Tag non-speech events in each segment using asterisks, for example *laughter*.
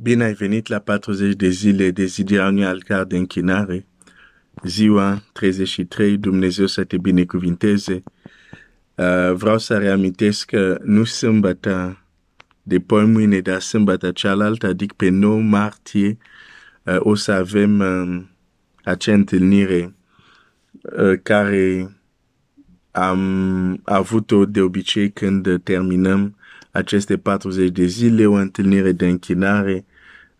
Bine ai venit la 40 de zile de zi unui altar de închinare. Ziua 33, Dumnezeu să te binecuvinteze. Uh, vreau să reamintesc că nu sâmbătă de poi mâine, dar sâmbătă cealaltă, adică pe 9 martie, uh, o să avem uh, acea întâlnire uh, care am avut-o de obicei când terminăm aceste 40 de zile, o întâlnire de închinare.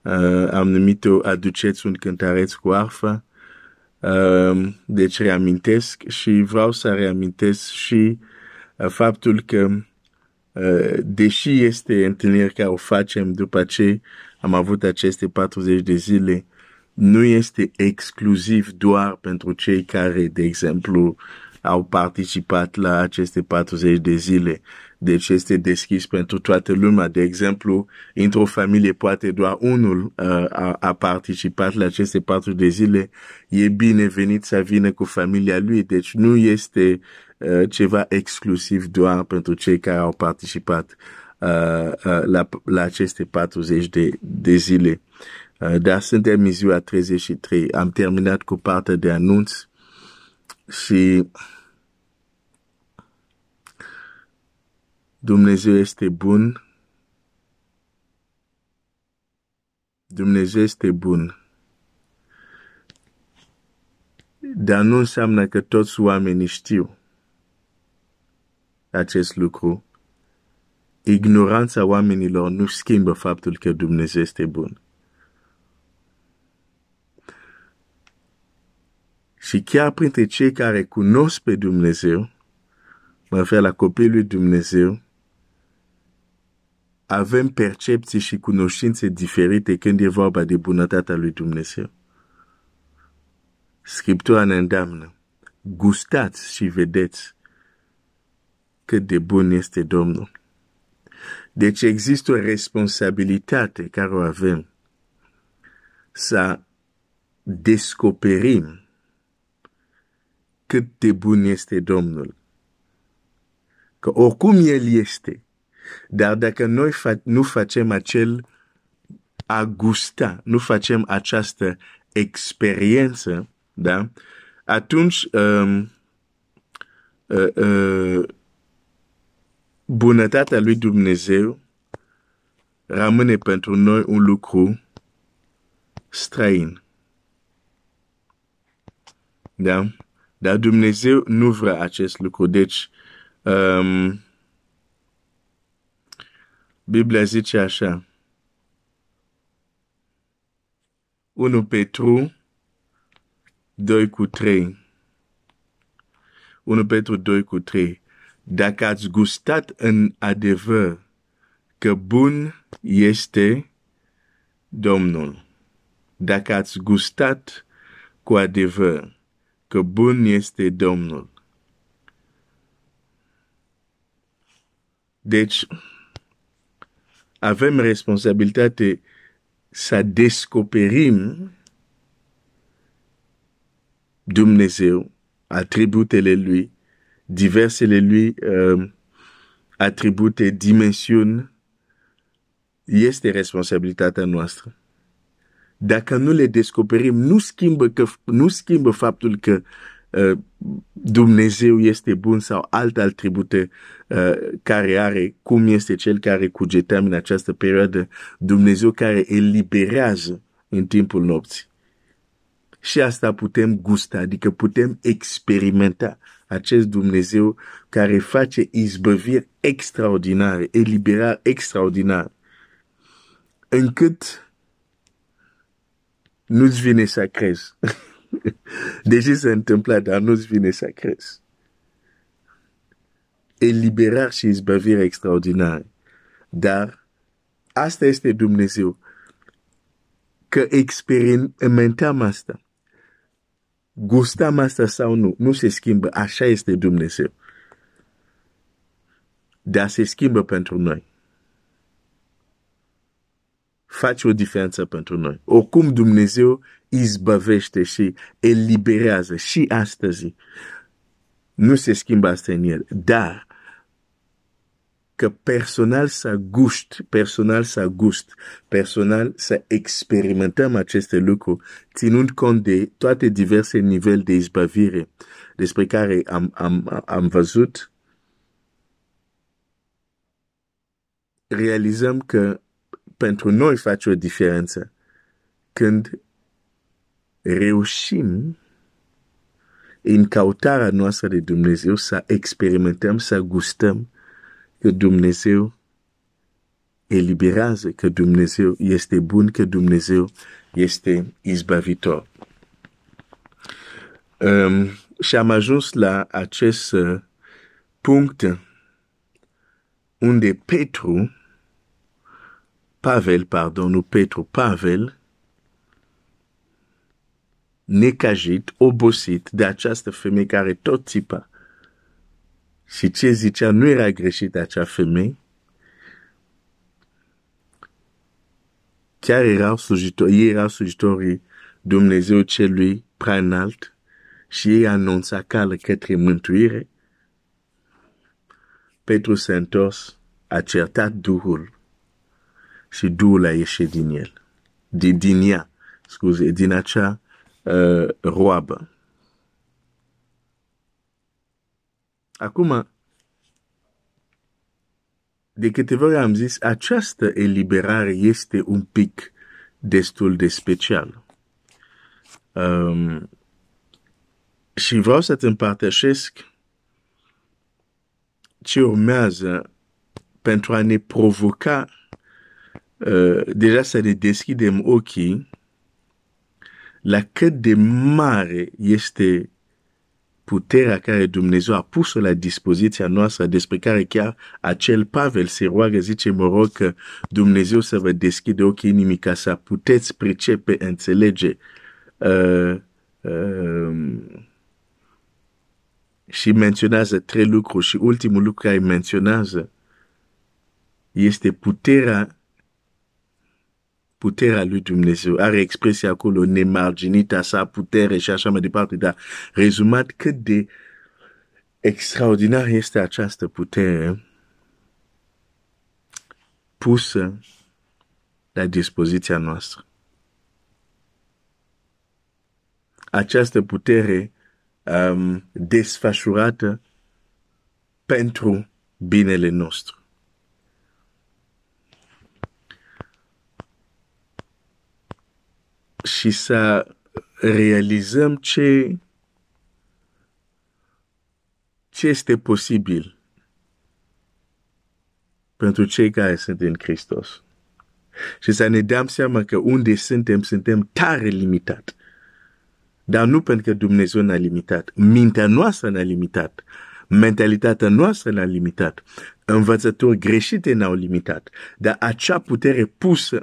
Uh, am numit-o Aduceți un cântăreț cu arfa. Uh, deci reamintesc și vreau să reamintesc și uh, faptul că uh, deși este întâlnire care o facem după ce am avut aceste 40 de zile, nu este exclusiv doar pentru cei care, de exemplu, au participat la aceste 40 de zile. Deci este deschis pentru toată lumea. De exemplu, într-o familie poate doar unul uh, a, a participat la aceste 40 de zile. E binevenit să vină cu familia lui. Deci nu este uh, ceva exclusiv doar pentru cei care au participat uh, uh, la, la aceste 40 de, de zile. Uh, dar suntem în ziua 33. Am terminat cu partea de anunț și Dumnezeu este bun. Dumnezeu este bun. Dar nu înseamnă că toți oamenii știu acest lucru. Ignoranța oamenilor nu schimbă faptul că Dumnezeu este bun. Și chiar printre cei care cunosc pe Dumnezeu, mă refer la copiii lui Dumnezeu, avem percepții și cunoștințe diferite când e vorba de bunătatea lui Dumnezeu. Scriptura ne îndeamnă, gustați și vedeți cât de bun este Domnul. Deci există o responsabilitate care o avem să descoperim cât de bun este Domnul. Că oricum El este, dar dacă noi fa- nu facem acel a gusta, nu facem această experiență, da? atunci um, uh, uh, bunătatea lui Dumnezeu rămâne pentru noi un lucru străin. Da? Dar Dumnezeu nu vrea acest lucru. Deci, um, Biblia zice așa. 1 Petru 2 cu 3. 1 Petru 2 cu 3. Dacă ați gustat în adevăr că bun este Domnul, dacă ați gustat cu adevăr că bun este Domnul. Deci, avem responsabilitate sa deskoperim Dumnezeu, atributele lui, diversele lui uh, atribute, dimensiuni, este responsabilitatea noastră. Dacă nu le descoperim, nu schimbă, că, nu schimbă faptul că Dumnezeu este bun sau alte atribute uh, care are, cum este cel care cugeteam în această perioadă, Dumnezeu care eliberează în timpul nopții. Și asta putem gusta, adică putem experimenta acest Dumnezeu care face izbăviri extraordinare, eliberare extraordinare, încât nu-ți vine să crezi. *laughs* *laughs* Deși se întâmplă, dar nu-ți vine să crezi. Eliberare și izbăvire extraordinare. Dar asta este Dumnezeu. Că experimentăm asta. Gustam asta sau nu, nu se schimbă. Așa este Dumnezeu. Dar se schimbă pentru noi face o diferență pentru noi. Oricum Dumnezeu izbăvește și eliberează și astăzi. Nu se schimbă asta în el. Dar că personal să gust, personal să gust, personal să experimentăm aceste lucruri, ținând cont de toate diverse nivele de izbăvire despre care am, am, am văzut, realizăm că pentru noi face o diferență când reușim în căutarea noastră de Dumnezeu să experimentăm, să gustăm că Dumnezeu eliberează, că Dumnezeu este bun, că Dumnezeu este izbavitor. Um, și am ajuns la acest uh, punct unde Petru, Pavel, pardon, nu Petru, Pavel, necajit, obosit de această femeie care tot țipa. Și ce zicea nu era greșit acea femeie, chiar erau slujitori, ei erau slujitorii Dumnezeu celui prea înalt și ei anunța cală către mântuire, Petru s-a întors, a certat Duhul și Duhul a ieșit din el, din, din ea, scuze, din acea uh, roabă. Acum, de câteva ori am zis, această eliberare este un pic destul de special. Um, și vreau să te împărtășesc ce urmează pentru a ne provoca uh, deja să ne deschidem ochii la cât de mare este puterea care Dumnezeu a pus-o la dispoziția noastră, despre care chiar acel Pavel se roagă, zice, mă rog că Dumnezeu să vă deschide ochii inimii ca să puteți pricepe, înțelege uh, uh, și menționează trei lucruri și ultimul lucru care menționează este puterea puterea lui Dumnezeu. Are expresia acolo, nemarginita sa putere și așa mai departe, dar rezumat cât de extraordinar este această putere pusă la dispoziția noastră. Această putere um, desfășurată pentru binele nostru. Și să realizăm ce, ce este posibil pentru cei care sunt în Hristos. Și să ne dăm seama că unde suntem, suntem tare limitat. Dar nu pentru că Dumnezeu ne-a limitat. Mintea noastră ne-a limitat. Mentalitatea noastră ne-a limitat. Învățători greșite ne-au limitat. Dar acea putere pusă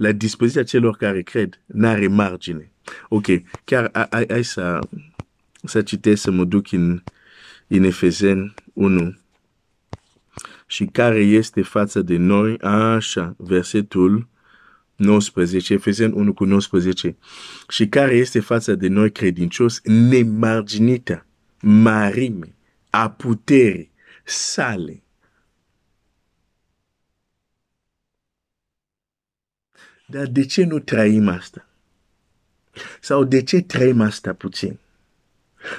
la dispoziția celor care cred n-are margine. Ok, chiar hai să, să citesc, să mă duc în, în Efezen 1 și care este față de noi, așa, versetul 19, Efezen 1 cu 19, și care este față de noi credincios, nemarginită, marime, a putere, sale, Dar de ce nu trăim asta? Sau de ce trăim asta puțin?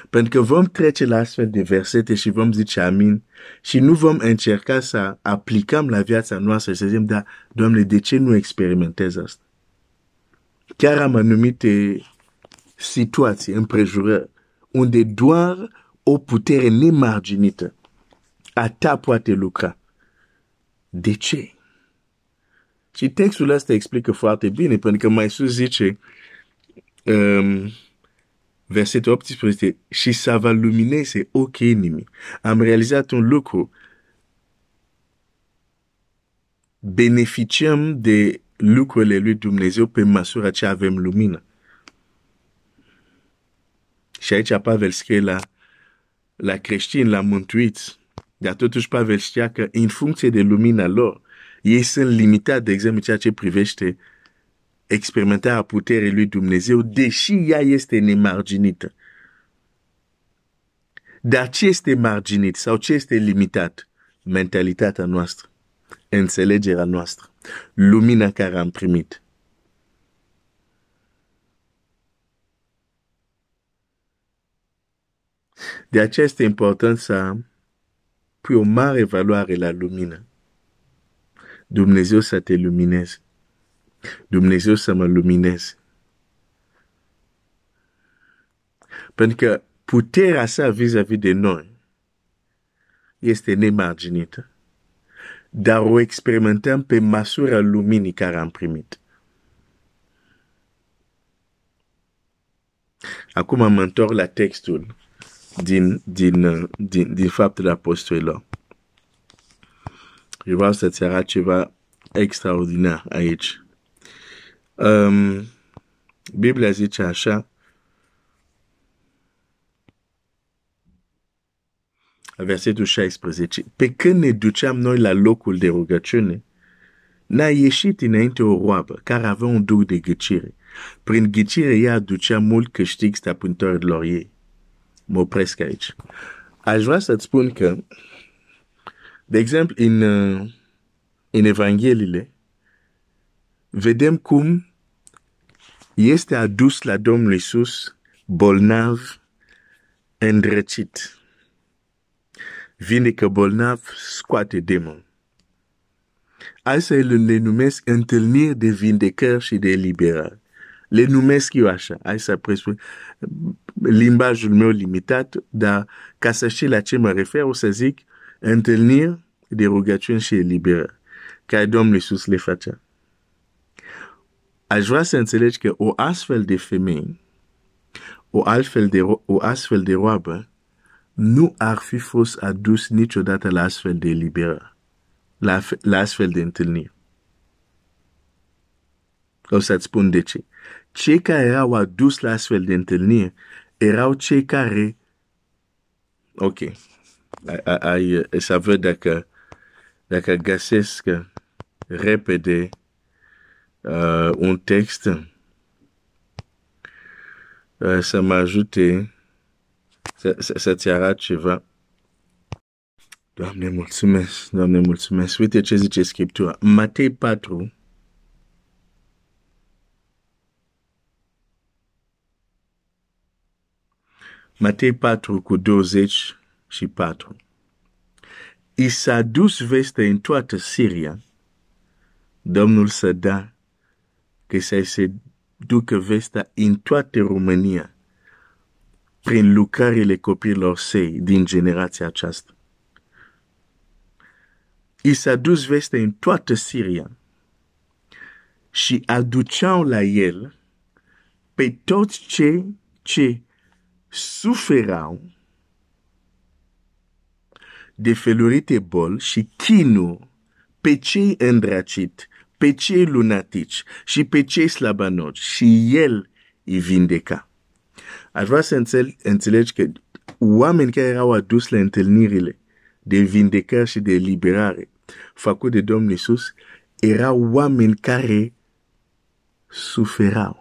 Pentru că vom trece la astfel de versete și vom zice amin și nu vom încerca să aplicăm la viața noastră și să zicem, da, Doamne, de ce nu experimentez asta? Chiar am anumite situații, împrejurări, unde doar o putere nemarginită a ta poate lucra. De ce? Și textul ăsta explică foarte bine, pentru că mai sus zice, um, versetul 18, și să va lumineze ochii inimii. Am realizat un lucru. Beneficiem de lucrurile lui Dumnezeu pe măsură ce avem lumină. Și aici Pavel scrie la, la creștini, la mântuiți, dar totuși Pavel știa că în funcție de lumina lor, ei sunt limitați, de exemplu, ceea ce privește experimentarea puterii lui Dumnezeu, deși ea este nemarginită. Dar ce este marginit sau ce este limitat? mentalitatea noastră, înțelegerea noastră, lumina care am primit. De aceea este important să pui o mare valoare la lumină. Dumnezeu să te lumineze. Dumnezeu să mă lumineze. Pentru că puterea sa vis-a-vis de noi este nemarginită. Dar o experimentăm pe măsura luminii care am primit. Acum mă întorc la textul din, din, din, din faptul apostolilor. Eu vreau să-ți arăt ceva extraordinar aici. Um, Biblia zice așa, versetul 16, pe când ne duceam noi la locul de rugăciune, n-a ieșit înainte o roabă care avea un duc de ghicire. Prin ghicire ea aducea mult câștig stăpântorilor ei. Mă opresc aici. Aș vrea să-ți spun că, de exemplu, în, uh, în Evangheliile, vedem cum este adus la Domnul Isus bolnav, îndrăcit vindecă bolnav, scoate demon. Asta le numesc întâlniri de vindecări și de eliberare. Le numesc eu așa. Hai să presupun limbajul meu limitat, dar ca să știi la ce mă refer, o să zic întâlniri de rugăciuni și eliberare, care Domnul Iisus le face. Aș vrea să înțelegi că o astfel de femeie, o, altfel de, o astfel de roabă, nu ar fi fost adus niciodată la astfel de eliberare, la, la astfel de întâlniri. O să-ți spun de ce. Cei care erau adus la astfel de întâlniri erau cei care... Ok. Ai, să văd dacă, dacă găsesc repede uh, un text uh, să mă ajute să-ți arăt ceva. Doamne, mulțumesc, Doamne, mulțumesc. Uite ce zice Scriptura. Matei 4, Matei 4 cu 20 și 4. I s-a dus veste în toată Siria. Domnul să da că să se ducă vestea în toată România prin lucrările copiilor săi din generația aceasta. I s-a dus veste în toată Siria și aduceau la el pe toți cei ce suferau de felurite boli și chinuri pe cei îndracit, pe cei lunatici și pe cei slabanoci și el îi vindeca. Aș vrea să înțelegi că oameni care erau adus la întâlnirile de vindecare și de eliberare făcut de Domnul Iisus erau oameni care suferau.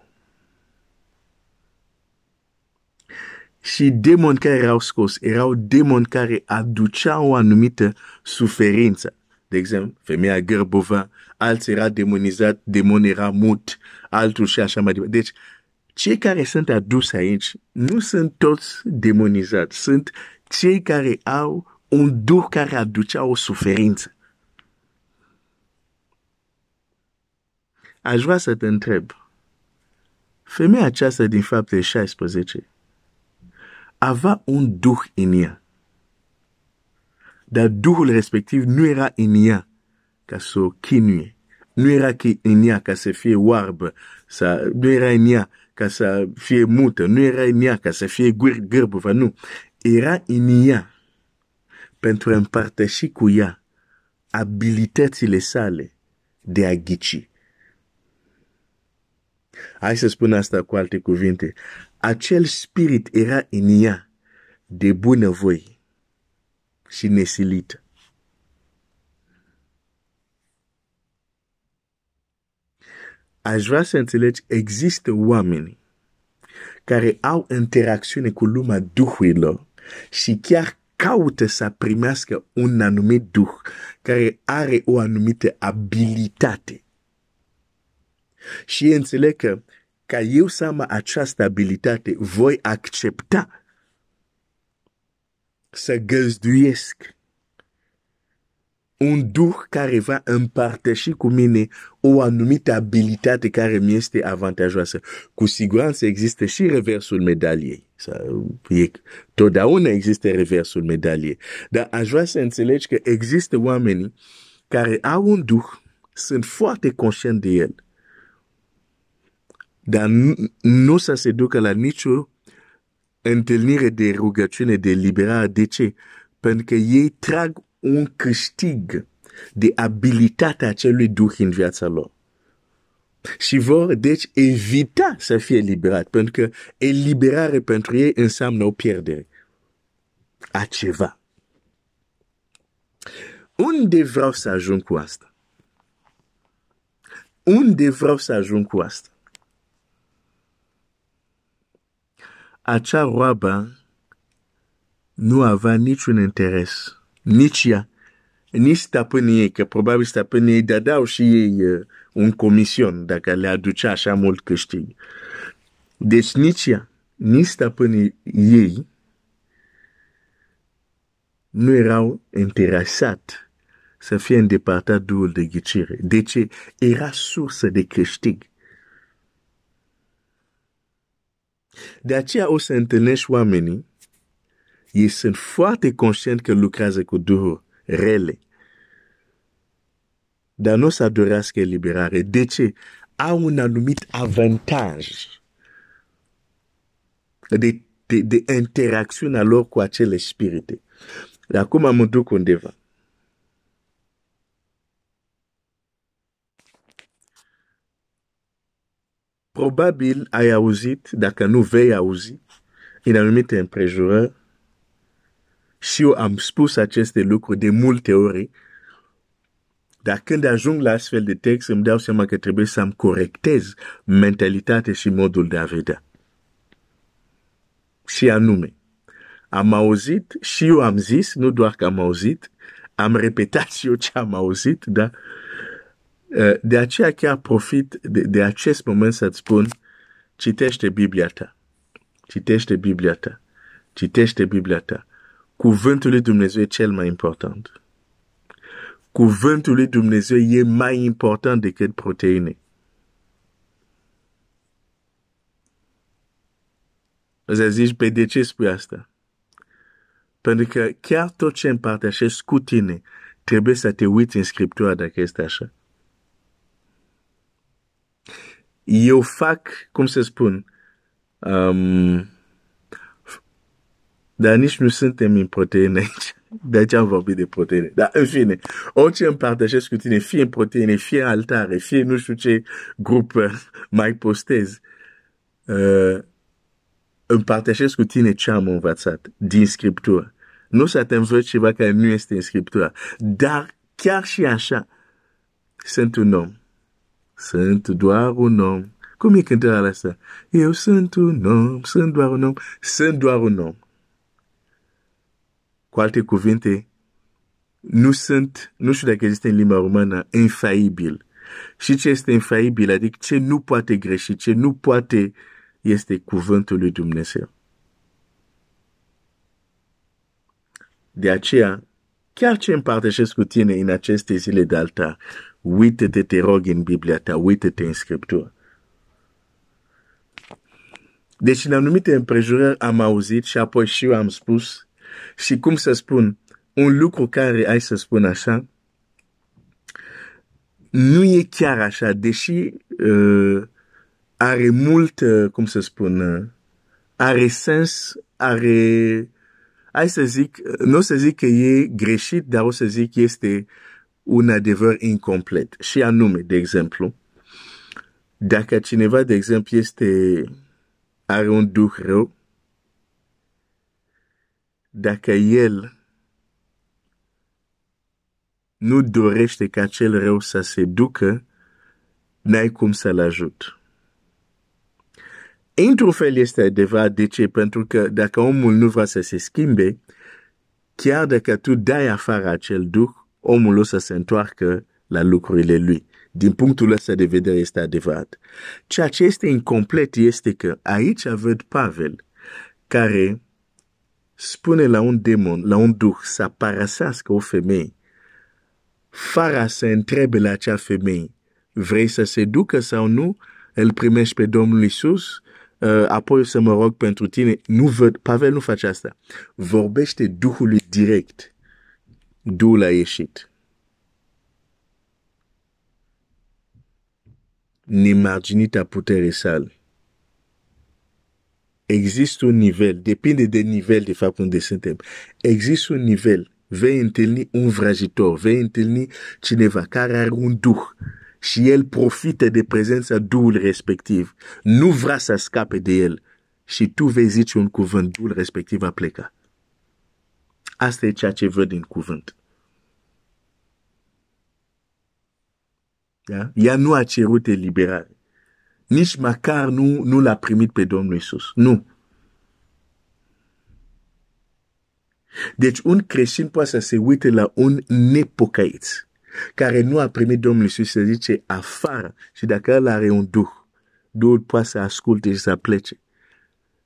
Și demoni care erau scos erau demoni care aduceau o anumită suferință. De exemplu, femeia gărbova, alții era demonizat, demon era mut, altul și așa mai departe. Deci, cei care sunt aduși aici nu sunt toți demonizați, sunt cei care au un duh care aducea o suferință. Aș vrea să te întreb, femeia aceasta din fapte 16 avea un duh în ea, dar duhul respectiv nu era în ea ca să o chinuie, nu era în ea ca să fie oarbă, să, nu era în ea ca să fie mută, nu era în ea ca să fie gârbăvă, nu. Era în ea pentru a împărtăși cu ea abilitățile sale de a ghici. Hai să spun asta cu alte cuvinte. Acel spirit era în ea de bunăvoie și nesilită. aș vrea să înțelegi, există oameni care au interacțiune cu lumea duhurilor și chiar caută să primească un anumit duh care are o anumită abilitate. Și înțeleg că ca eu să am această abilitate, voi accepta să găzduiesc un duh care va împărtăși cu mine o anumită abilitate care mi este avantajoasă. Cu siguranță există și reversul medaliei. E, totdeauna există reversul medaliei. Dar aș vrea să înțelegi că există oameni care au un duh, sunt foarte conștient de el, dar nu, nu să se ducă la nicio întâlnire de rugăciune de liberare. De ce? Pentru că ei trag un câștig de abilitatea acelui duh în viața lor. Și vor, deci, evita să fie eliberat, pentru că eliberare pentru ei înseamnă o pierdere a ceva. Unde vreau să ajung cu asta? Unde vreau să ajung cu asta? Acea roabă nu avea niciun interes nici ea, nici stăpânii ei, că probabil stăpânii ei dădeau și ei uh, un comision dacă le aducea așa mult câștig. Deci nici ea, nici stăpânii ei nu erau interesat să fie îndepărtat duul de ghicire. Deci era sursă de câștig. De aceea o să întâlnești oamenii ei sunt foarte conștient că lucrează cu duhuri rele. Dar nu o să dorească eliberare. De ce? Au un anumit avantaj de, de, de interacțiunea lor cu acele spirite. Acum mă duc undeva. Probabil ai auzit, dacă nu vei auzi, în anumite împrejurări, și eu am spus aceste lucruri de multe ori, dar când ajung la astfel de text, îmi dau seama că trebuie să-mi corectez mentalitatea și modul de a vedea. Și anume, am auzit și eu am zis, nu doar că am auzit, am repetat și eu ce am auzit, dar ă, de aceea chiar profit de, de acest moment să-ți spun, citește Biblia ta. Citește Biblia ta. Citește Biblia ta. Cuvântul lui Dumnezeu e cel mai important. Cuvântul lui Dumnezeu e mai important decât proteine. Să zici, pe de ce spui asta? Pentru că chiar tot ce împărtășesc cu tine trebuie să te uiți în Scriptura dacă este așa. Eu fac, cum să spun, um, dar nici nu suntem în proteine aici. De aceea am vorbit de proteine. Dar, în fine, orice împărtășesc cu tine, fie în proteine, fie altare, fie nu știu ce grup uh, mai postez, uh, împărtășesc cu tine ce am învățat din Scriptură. Nu să te învăț ceva care nu este în Scriptură. Dar chiar și așa, sunt un om. Sunt doar un om. Cum e cântarea asta? Eu sunt un om, sunt doar un om, sunt doar un om. Cu alte cuvinte, nu sunt, nu știu dacă există în limba română, infaibil. Și ce este infaibil, adică ce nu poate greși, ce nu poate, este cuvântul lui Dumnezeu. De aceea, chiar ce împărtășesc cu tine în aceste zile de altar, uită-te, te rog, în Biblia ta, uită-te în Scriptură. Deci, în anumite împrejurări am auzit și apoi și eu am spus și cum să spun, un lucru care ai să spun așa, nu e chiar așa, deși uh, are mult, uh, cum să spun, uh, are sens, are, hai să zic, nu o să zic că e greșit, dar o să zic că este un adevăr incomplet. Și anume, de exemplu, dacă cineva, de exemplu, este, are un duh rău, dacă el nu dorește ca cel rău să se ducă, n-ai cum să-l ajut. Într-un fel este adevărat de ce? Pentru că dacă omul nu vrea să se schimbe, chiar dacă tu dai afară acel duh, omul o să se întoarcă la lucrurile lui. Din punctul ăsta de vedere este adevărat. Ceea ce este incomplet este că aici văd Pavel care spune la un demon, la un duh, să parasească o femeie, fără să întrebe la acea femeie, vrei să se ducă sau nu, îl primești pe Domnul Isus, uh, apoi să mă rog pentru tine. Nu văd, Pavel nu face asta. Vorbește Duhului direct. Duhul a ieșit. Nemarginita puterii sale. Există un nivel, depinde de nivel de fapt unde suntem. Există un nivel, vei întâlni un vrăjitor, vei întâlni cineva care are un duh și el profită de prezența Duhului respectiv. Nu vrea să scape de el și tu vei zice un cuvânt, Duhul respectiv a plecat. Asta e ceea ce văd din cuvânt. Da? Ea nu a cerut eliberare. Nici măcar nu, nu l-a primit pe Domnul Isus. Nu. Deci un creștin poate să se uite la un nepocăit care nu a primit Domnul Isus să zice afară și dacă el are un duh, Duhul poate să asculte și să plece.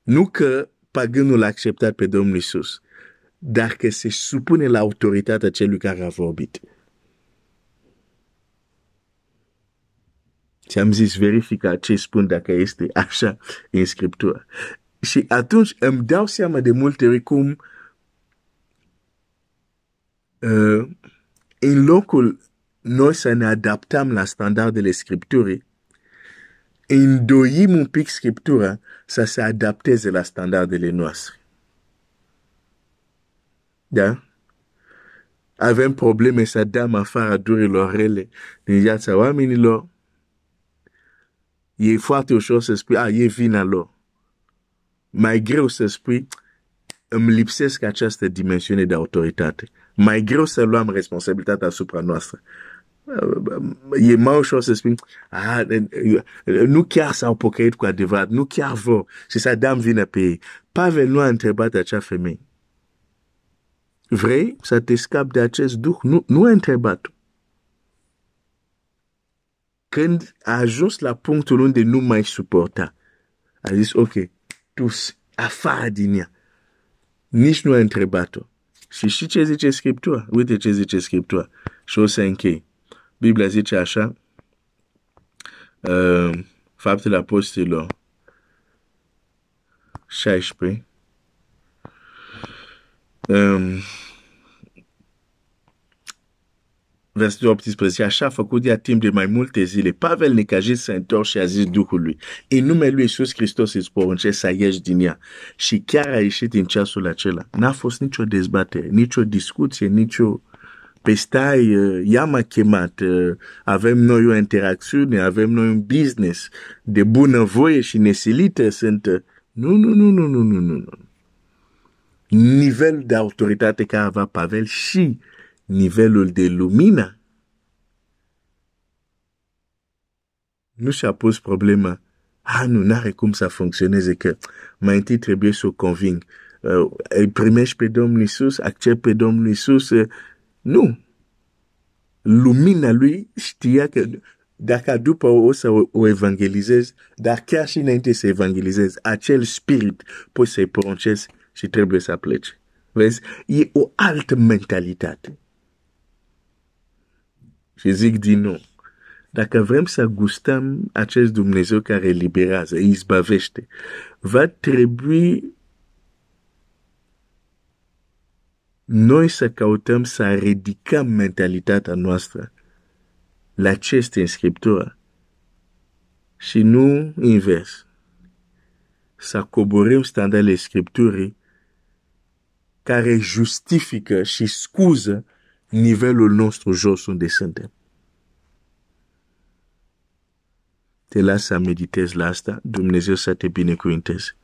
Nu că pagânul a acceptat pe Domnul Isus, dar că se supune la autoritatea celui care a vorbit. Ți-am zis, verifica ce spun dacă este așa în Scriptură. Și atunci îmi dau seama de multe ori cum uh, în locul noi să ne adaptăm la standardele Scripturii, îndoim un pic Scriptura să se adapteze la standardele noastre. Da? Avem probleme să dăm afară durilor rele din viața oamenilor. E foarte ușor să spui, a, e vina lor. Mai greu să spui, îmi lipsesc această dimensiune de autoritate. Mai greu să luăm responsabilitatea asupra noastră. E mai ușor să spun, ah, nu chiar s-au pocăit cu adevărat, nu chiar vor și să dăm vină pe ei. Pavel nu a întrebat acea femeie. Vrei să te scapi de acest duh? Nu, nu a întrebat-o. Când a ajuns la punctul unde nu mai suporta, a zis, ok, tu afară din ea. Nici nu a întrebat-o. Și și ce zice Scriptura? Uite ce zice Scriptura. Și o să închei. Biblia zice așa, uh, Faptele Apostolilor 16, um, versetul 18, așa a făcut ea timp de mai multe zile. Pavel necajit s-a întors și a zis Duhului, în numele lui Iisus Hristos îți poruncește să ieși din ea. Și chiar a ieșit în ceasul acela. N-a fost nicio dezbatere, nicio discuție, nicio pe stai, ea m-a chemat, avem noi o interacțiune, avem noi un business de bunăvoie și nesilită sunt... Nu, nu, nu, nu, nu, nu, nu, nu. Nivelul de autoritate care avea Pavel și nivelul de lumină nu și-a pus problema ah, nu, n-are cum să funcționeze, că mai întâi trebuie să o conving. Uh, îi primești pe Domnul Isus, accept pe Domnul Isus, uh, nu. Lumina lui știa că dacă după o să o evangelizezi, dar chiar și înainte să evangelizezi, acel spirit poți să-i poruncezi și trebuie să plece. Vezi? E o altă mentalitate. Și zic din nou, dacă vrem să gustăm acest Dumnezeu care eliberează, izbavește, va trebui noi să căutăm să ridicăm mentalitatea noastră la ce este în Scriptură și nu invers. Să coborâm standardele Scripturii care justifică și scuză nivelul nostru jos unde suntem. Te las să meditezi la asta, Dumnezeu să te binecuvinteze.